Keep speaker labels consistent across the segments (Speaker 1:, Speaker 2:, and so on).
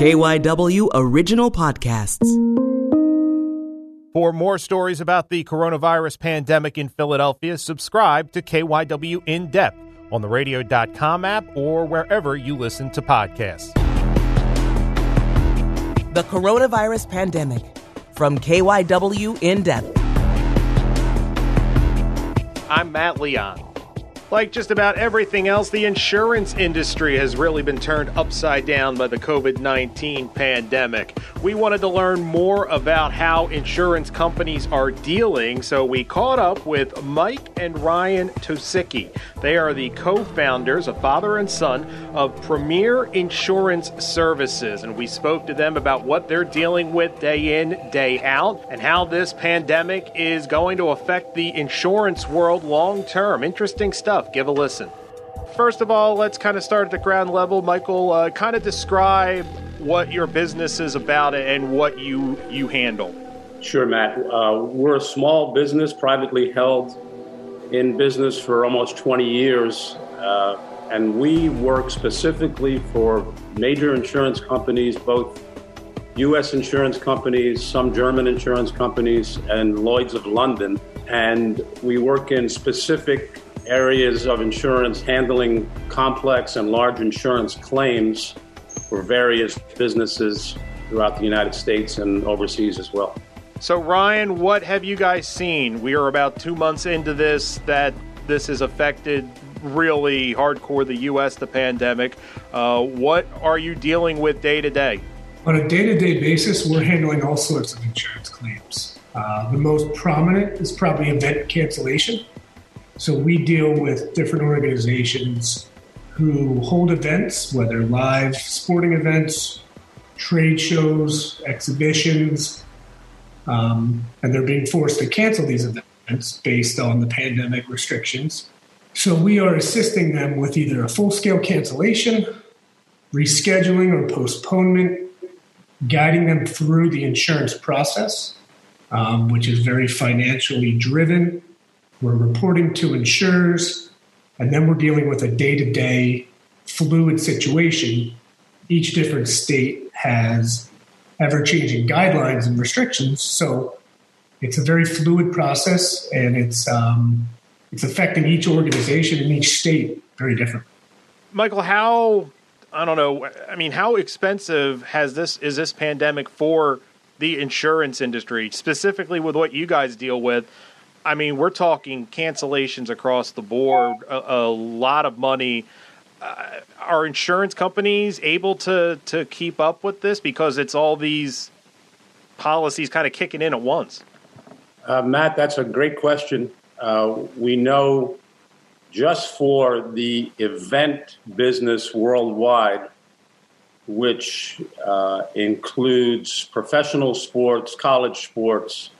Speaker 1: KYW Original Podcasts.
Speaker 2: For more stories about the coronavirus pandemic in Philadelphia, subscribe to KYW In Depth on the radio.com app or wherever you listen to podcasts.
Speaker 1: The coronavirus pandemic from KYW In Depth.
Speaker 2: I'm Matt Leon. Like just about everything else, the insurance industry has really been turned upside down by the COVID 19 pandemic. We wanted to learn more about how insurance companies are dealing, so we caught up with Mike and Ryan Tosicki. They are the co founders, a father and son, of Premier Insurance Services, and we spoke to them about what they're dealing with day in, day out, and how this pandemic is going to affect the insurance world long term. Interesting stuff stuff. Give a listen. First of all, let's kind of start at the ground level. Michael, uh, kind of describe what your business is about and what you you handle.
Speaker 3: Sure, Matt. Uh, we're a small business, privately held, in business for almost 20 years, uh, and we work specifically for major insurance companies, both U.S. insurance companies, some German insurance companies, and Lloyd's of London. And we work in specific areas of insurance handling complex and large insurance claims for various businesses throughout the United States and overseas as well.
Speaker 2: So, Ryan, what have you guys seen? We are about two months into this that this has affected really hardcore the U.S., the pandemic. Uh, what are you dealing with day to day?
Speaker 4: On a day to day basis, we're handling all sorts of insurance claims. Uh, the most prominent is probably event cancellation. So we deal with different organizations who hold events, whether live sporting events, trade shows, exhibitions, um, and they're being forced to cancel these events based on the pandemic restrictions. So we are assisting them with either a full scale cancellation, rescheduling, or postponement, guiding them through the insurance process, um, which is very financially driven we're reporting to insurers, and then we're dealing with a day to day fluid situation. Each different state has ever changing guidelines and restrictions. So it's a very fluid process, and it's, um, it's affecting each organization in each state very different.
Speaker 2: Michael, how I don't know. I mean, how expensive has this is this pandemic for the insurance industry, specifically with what you guys deal with? I mean, we're talking cancellations across the board, a, a lot of money. Uh, are insurance companies able to to keep up with this because it's all these policies kind of kicking in at once?
Speaker 3: Uh, Matt, that's a great question. Uh, we know just for the event business worldwide, which uh, includes professional sports, college sports,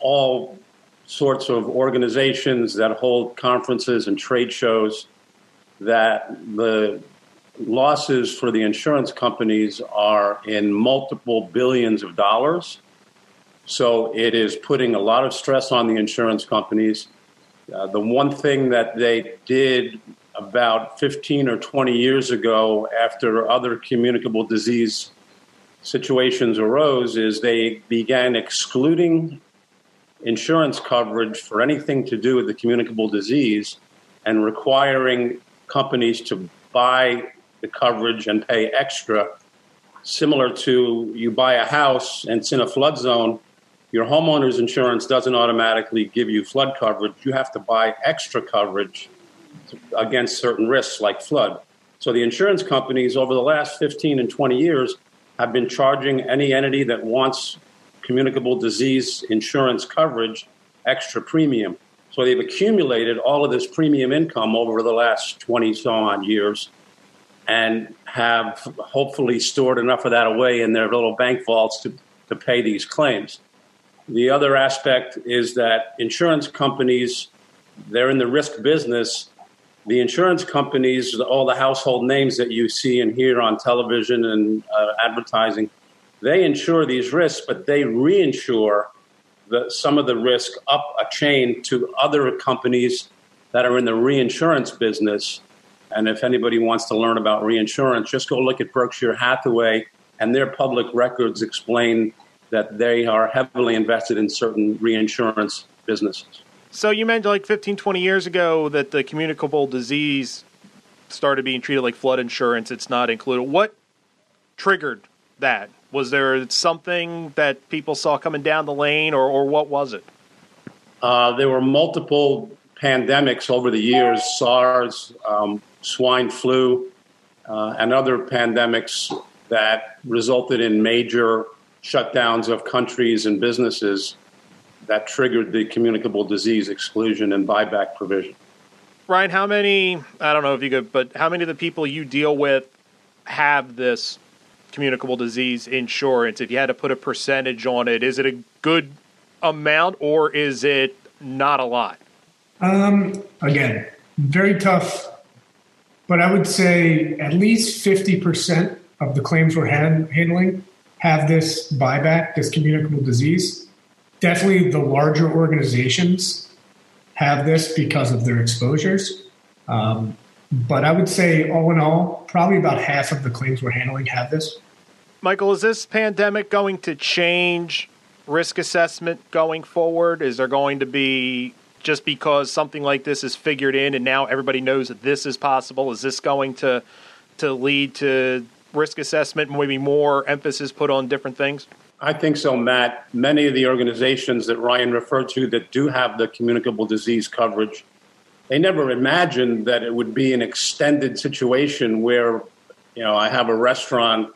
Speaker 3: all sorts of organizations that hold conferences and trade shows that the losses for the insurance companies are in multiple billions of dollars. So it is putting a lot of stress on the insurance companies. Uh, the one thing that they did about 15 or 20 years ago, after other communicable disease situations arose, is they began excluding insurance coverage for anything to do with the communicable disease and requiring companies to buy the coverage and pay extra, similar to you buy a house and it's in a flood zone. Your homeowner's insurance doesn't automatically give you flood coverage. You have to buy extra coverage against certain risks like flood. So the insurance companies over the last 15 and 20 years have been charging any entity that wants communicable disease insurance coverage extra premium. So they've accumulated all of this premium income over the last 20 so on years and have hopefully stored enough of that away in their little bank vaults to, to pay these claims. The other aspect is that insurance companies, they're in the risk business. The insurance companies, all the household names that you see and hear on television and uh, advertising, they insure these risks, but they reinsure the, some of the risk up a chain to other companies that are in the reinsurance business. And if anybody wants to learn about reinsurance, just go look at Berkshire Hathaway and their public records explain that they are heavily invested in certain reinsurance businesses.
Speaker 2: So you mentioned like 15, 20 years ago that the communicable disease started being treated like flood insurance. It's not included. What triggered that? Was there something that people saw coming down the lane, or, or what was it?
Speaker 3: Uh, there were multiple pandemics over the years SARS, um, swine flu, uh, and other pandemics that resulted in major shutdowns of countries and businesses that triggered the communicable disease exclusion and buyback provision.
Speaker 2: Ryan, how many, I don't know if you could, but how many of the people you deal with have this communicable disease insurance? If you had to put a percentage on it, is it a good amount or is it not a lot?
Speaker 4: Um, again, very tough, but I would say at least 50% of the claims we're hand, handling have this buyback, this communicable disease. Definitely the larger organizations have this because of their exposures. Um, but I would say, all in all, probably about half of the claims we're handling have this.
Speaker 2: Michael, is this pandemic going to change risk assessment going forward? Is there going to be just because something like this is figured in and now everybody knows that this is possible? Is this going to to lead to risk assessment, maybe more emphasis put on different things?
Speaker 3: I think so, Matt. Many of the organizations that Ryan referred to that do have the communicable disease coverage, they never imagined that it would be an extended situation where, you know, I have a restaurant.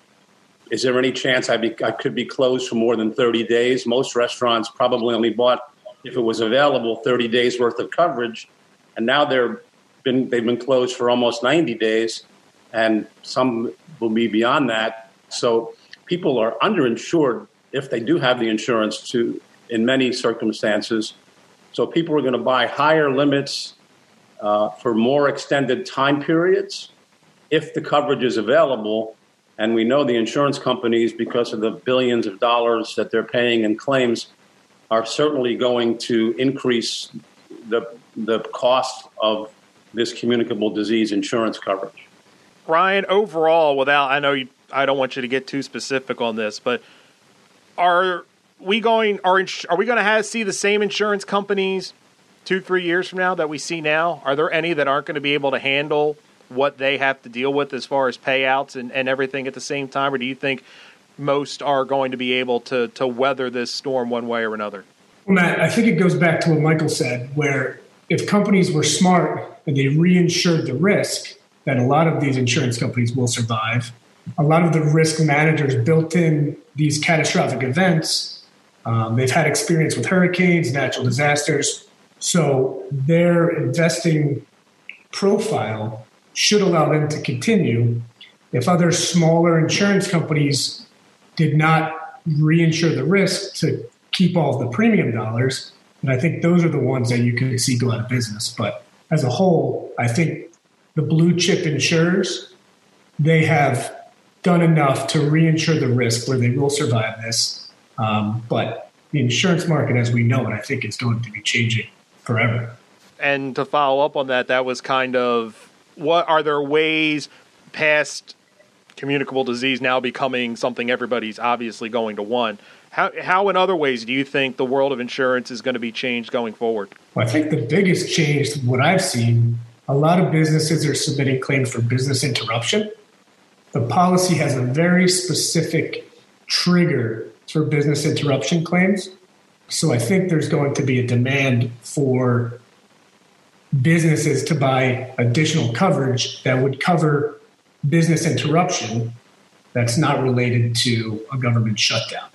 Speaker 3: Is there any chance I, be, I could be closed for more than 30 days? Most restaurants probably only bought, if it was available, 30 days worth of coverage. And now they're been, they've been closed for almost 90 days, and some will be beyond that. So people are underinsured if they do have the insurance to in many circumstances. So people are going to buy higher limits uh, for more extended time periods if the coverage is available. And we know the insurance companies, because of the billions of dollars that they're paying in claims, are certainly going to increase the, the cost of this communicable disease insurance coverage.
Speaker 2: Ryan, overall, without I know you, I don't want you to get too specific on this, but are we going are are we going to have see the same insurance companies two three years from now that we see now? Are there any that aren't going to be able to handle what they have to deal with as far as payouts and, and everything at the same time, or do you think most are going to be able to to weather this storm one way or another?
Speaker 4: Well, Matt, I think it goes back to what Michael said, where if companies were smart and they reinsured the risk, that a lot of these insurance companies will survive. A lot of the risk managers built in these catastrophic events. Um, they've had experience with hurricanes, natural disasters. So their investing profile should allow them to continue. If other smaller insurance companies did not reinsure the risk to keep all the premium dollars, and I think those are the ones that you can see go out of business. But as a whole, I think the blue chip insurers, they have done enough to reinsure the risk where they will survive this. Um, but the insurance market, as we know it, I think is going to be changing forever.
Speaker 2: And to follow up on that, that was kind of what are there ways past communicable disease now becoming something everybody's obviously going to want? How, how in other ways do you think the world of insurance is going to be changed going forward?
Speaker 4: Well, I think the biggest change, what I've seen, a lot of businesses are submitting claims for business interruption. The policy has a very specific trigger for business interruption claims. So I think there's going to be a demand for businesses to buy additional coverage that would cover business interruption that's not related to a government shutdown.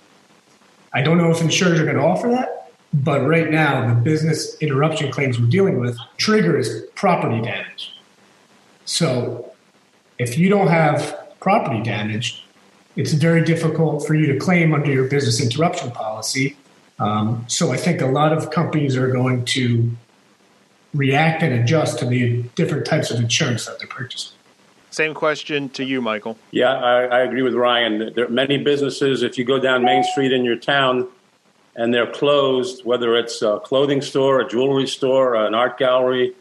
Speaker 4: I don't know if insurers are going to offer that, but right now, the business interruption claims we're dealing with triggers property damage. So if you don't have property damage, it's very difficult for you to claim under your business interruption policy. Um, so I think a lot of companies are going to react and adjust to the different types of insurance that they're purchasing.
Speaker 2: Same question to you, Michael.
Speaker 3: Yeah, I, I agree with Ryan. There are many businesses, if you go down Main Street in your town, and they're closed, whether it's a clothing store, a jewelry store, an art gallery,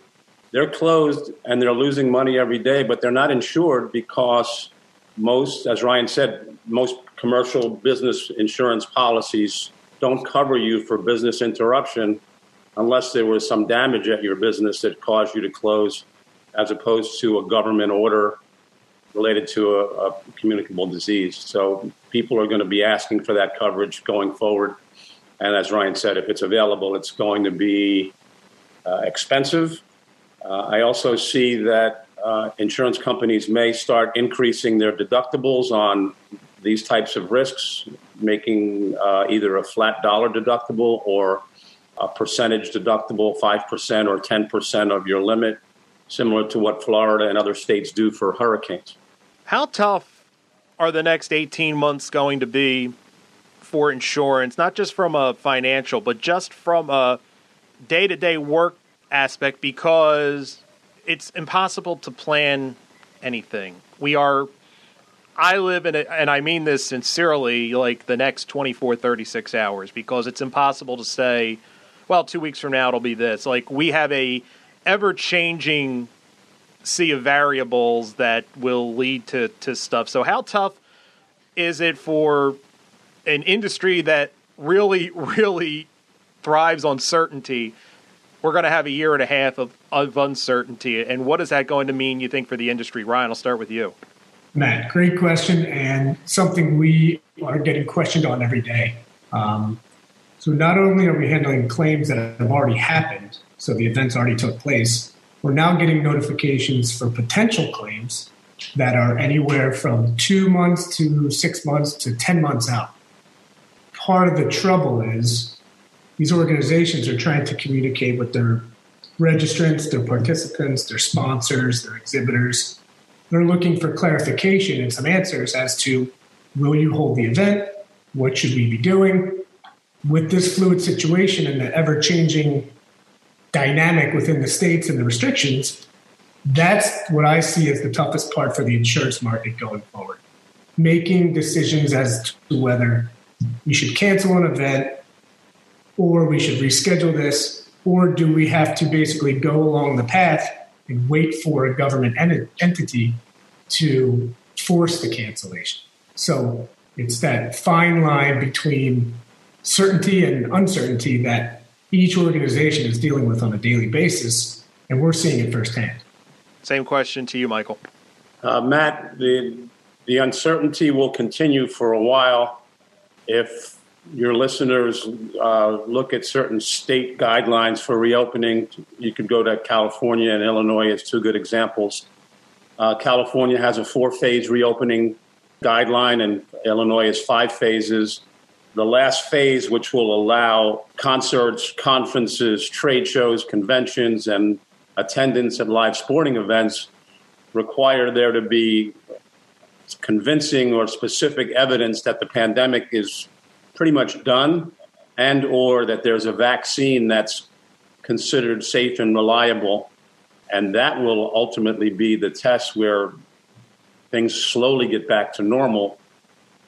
Speaker 3: they're closed and they're losing money every day, but they're not insured because most, as Ryan said, most commercial business insurance policies don't cover you for business interruption unless there was some damage at your business that caused you to close, as opposed to a government order related to a, a communicable disease. So people are going to be asking for that coverage going forward. And as Ryan said, if it's available, it's going to be uh, expensive. Uh, I also see that uh, insurance companies may start increasing their deductibles on these types of risks, making uh, either a flat dollar deductible or a percentage deductible, 5% or 10% of your limit, similar to what Florida and other states do for hurricanes.
Speaker 2: How tough are the next 18 months going to be for insurance, not just from a financial, but just from a day to day work aspect? Because it's impossible to plan anything. We are I live in it, and I mean this sincerely, like the next 24, 36 hours, because it's impossible to say, well, two weeks from now it'll be this. Like we have a ever changing sea of variables that will lead to, to stuff. So how tough is it for an industry that really, really thrives on certainty? We're going to have a year and a half of, of uncertainty. And what is that going to mean, you think, for the industry? Ryan, I'll start with you.
Speaker 4: Matt, great question, and something we are getting questioned on every day. Um, so, not only are we handling claims that have already happened, so the events already took place, we're now getting notifications for potential claims that are anywhere from two months to six months to 10 months out. Part of the trouble is these organizations are trying to communicate with their registrants, their participants, their sponsors, their exhibitors, they're looking for clarification and some answers as to will you hold the event? What should we be doing? With this fluid situation and the ever changing dynamic within the states and the restrictions, that's what I see as the toughest part for the insurance market going forward. Making decisions as to whether we should cancel an event or we should reschedule this, or do we have to basically go along the path and wait for a government ent- entity to force the cancellation. So it's that fine line between certainty and uncertainty that each organization is dealing with on a daily basis, and we're seeing it firsthand.
Speaker 2: Same question to you, Michael.
Speaker 3: Uh, Matt, the, the uncertainty will continue for a while if your listeners uh, look at certain state guidelines for reopening. You could go to California and Illinois as two good examples. Uh, California has a four phase reopening guideline, and Illinois is five phases. The last phase, which will allow concerts, conferences, trade shows, conventions, and attendance at live sporting events, require there to be convincing or specific evidence that the pandemic is pretty much done and or that there's a vaccine that's considered safe and reliable and that will ultimately be the test where things slowly get back to normal.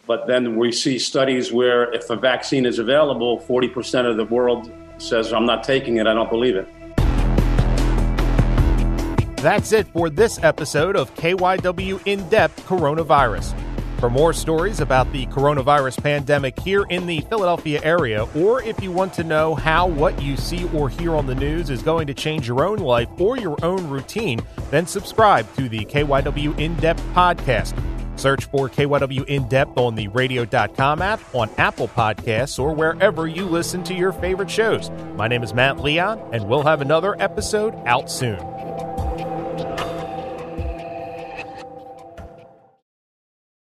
Speaker 3: But then we see studies where if a vaccine is available, 40% of the world says, I'm not taking it, I don't believe it.
Speaker 2: That's it for this episode of KYW In Depth Coronavirus. For more stories about the coronavirus pandemic here in the Philadelphia area, or if you want to know how what you see or hear on the news is going to change your own life or your own routine, then subscribe to the KYW In Depth podcast. Search for KYW In Depth on the radio.com app, on Apple Podcasts, or wherever you listen to your favorite shows. My name is Matt Leon, and we'll have another episode out soon.